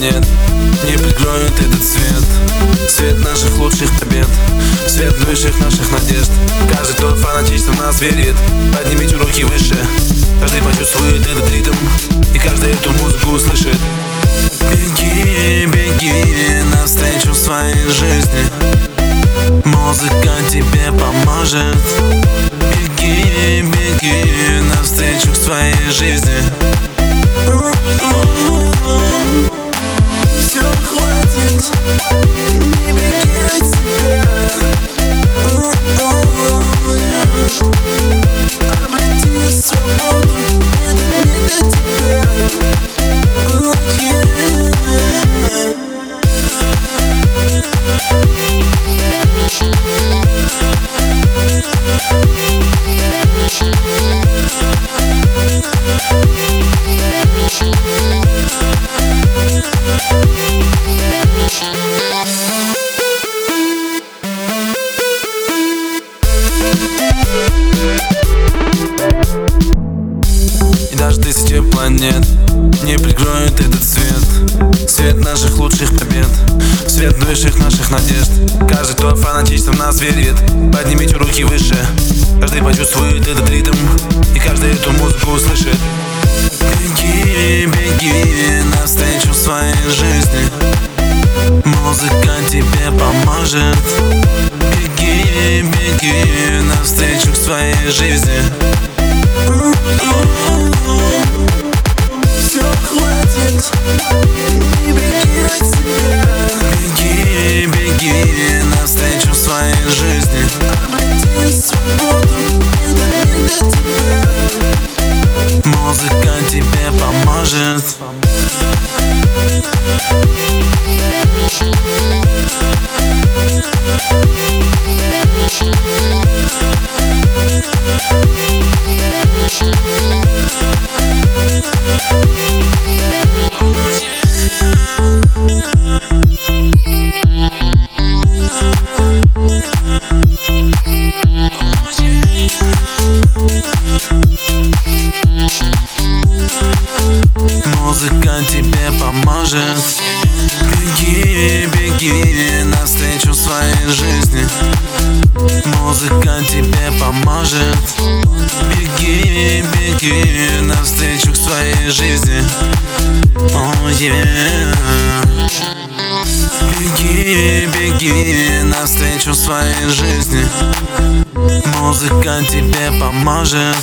нет. Не прикроет этот свет. Свет наших лучших побед. Свет высших наших надежд. Каждый, кто фанатично в нас верит. Поднимите руки выше. Каждый почувствует этот ритм. И каждый эту музыку услышит. Беги, беги навстречу своей жизни. Музыка тебе поможет. Беги, беги навстречу своей жизни. Не беги от И даже тысячи планет Не прикроют этот свет. Свет наших лучших побед Свет высших наших надежд. Каждый, кто фанатично в нас верит Поднимите руки выше. Каждый почувствует этот ритм И каждый эту музыку услышит. Беги, беги навстречу своей жизни. Музыка тебе поможет. Беги, беги своей жизни. Все хватит, не беги от себя. Беги, беги навстречу своей жизни. Обрети свободу, не для тебя Музыка тебе поможет. Беги, беги навстречу своей жизни. Музыка тебе поможет. Беги, беги навстречу своей жизни. Oh, yeah. Беги, беги навстречу своей жизни Музыка тебе поможет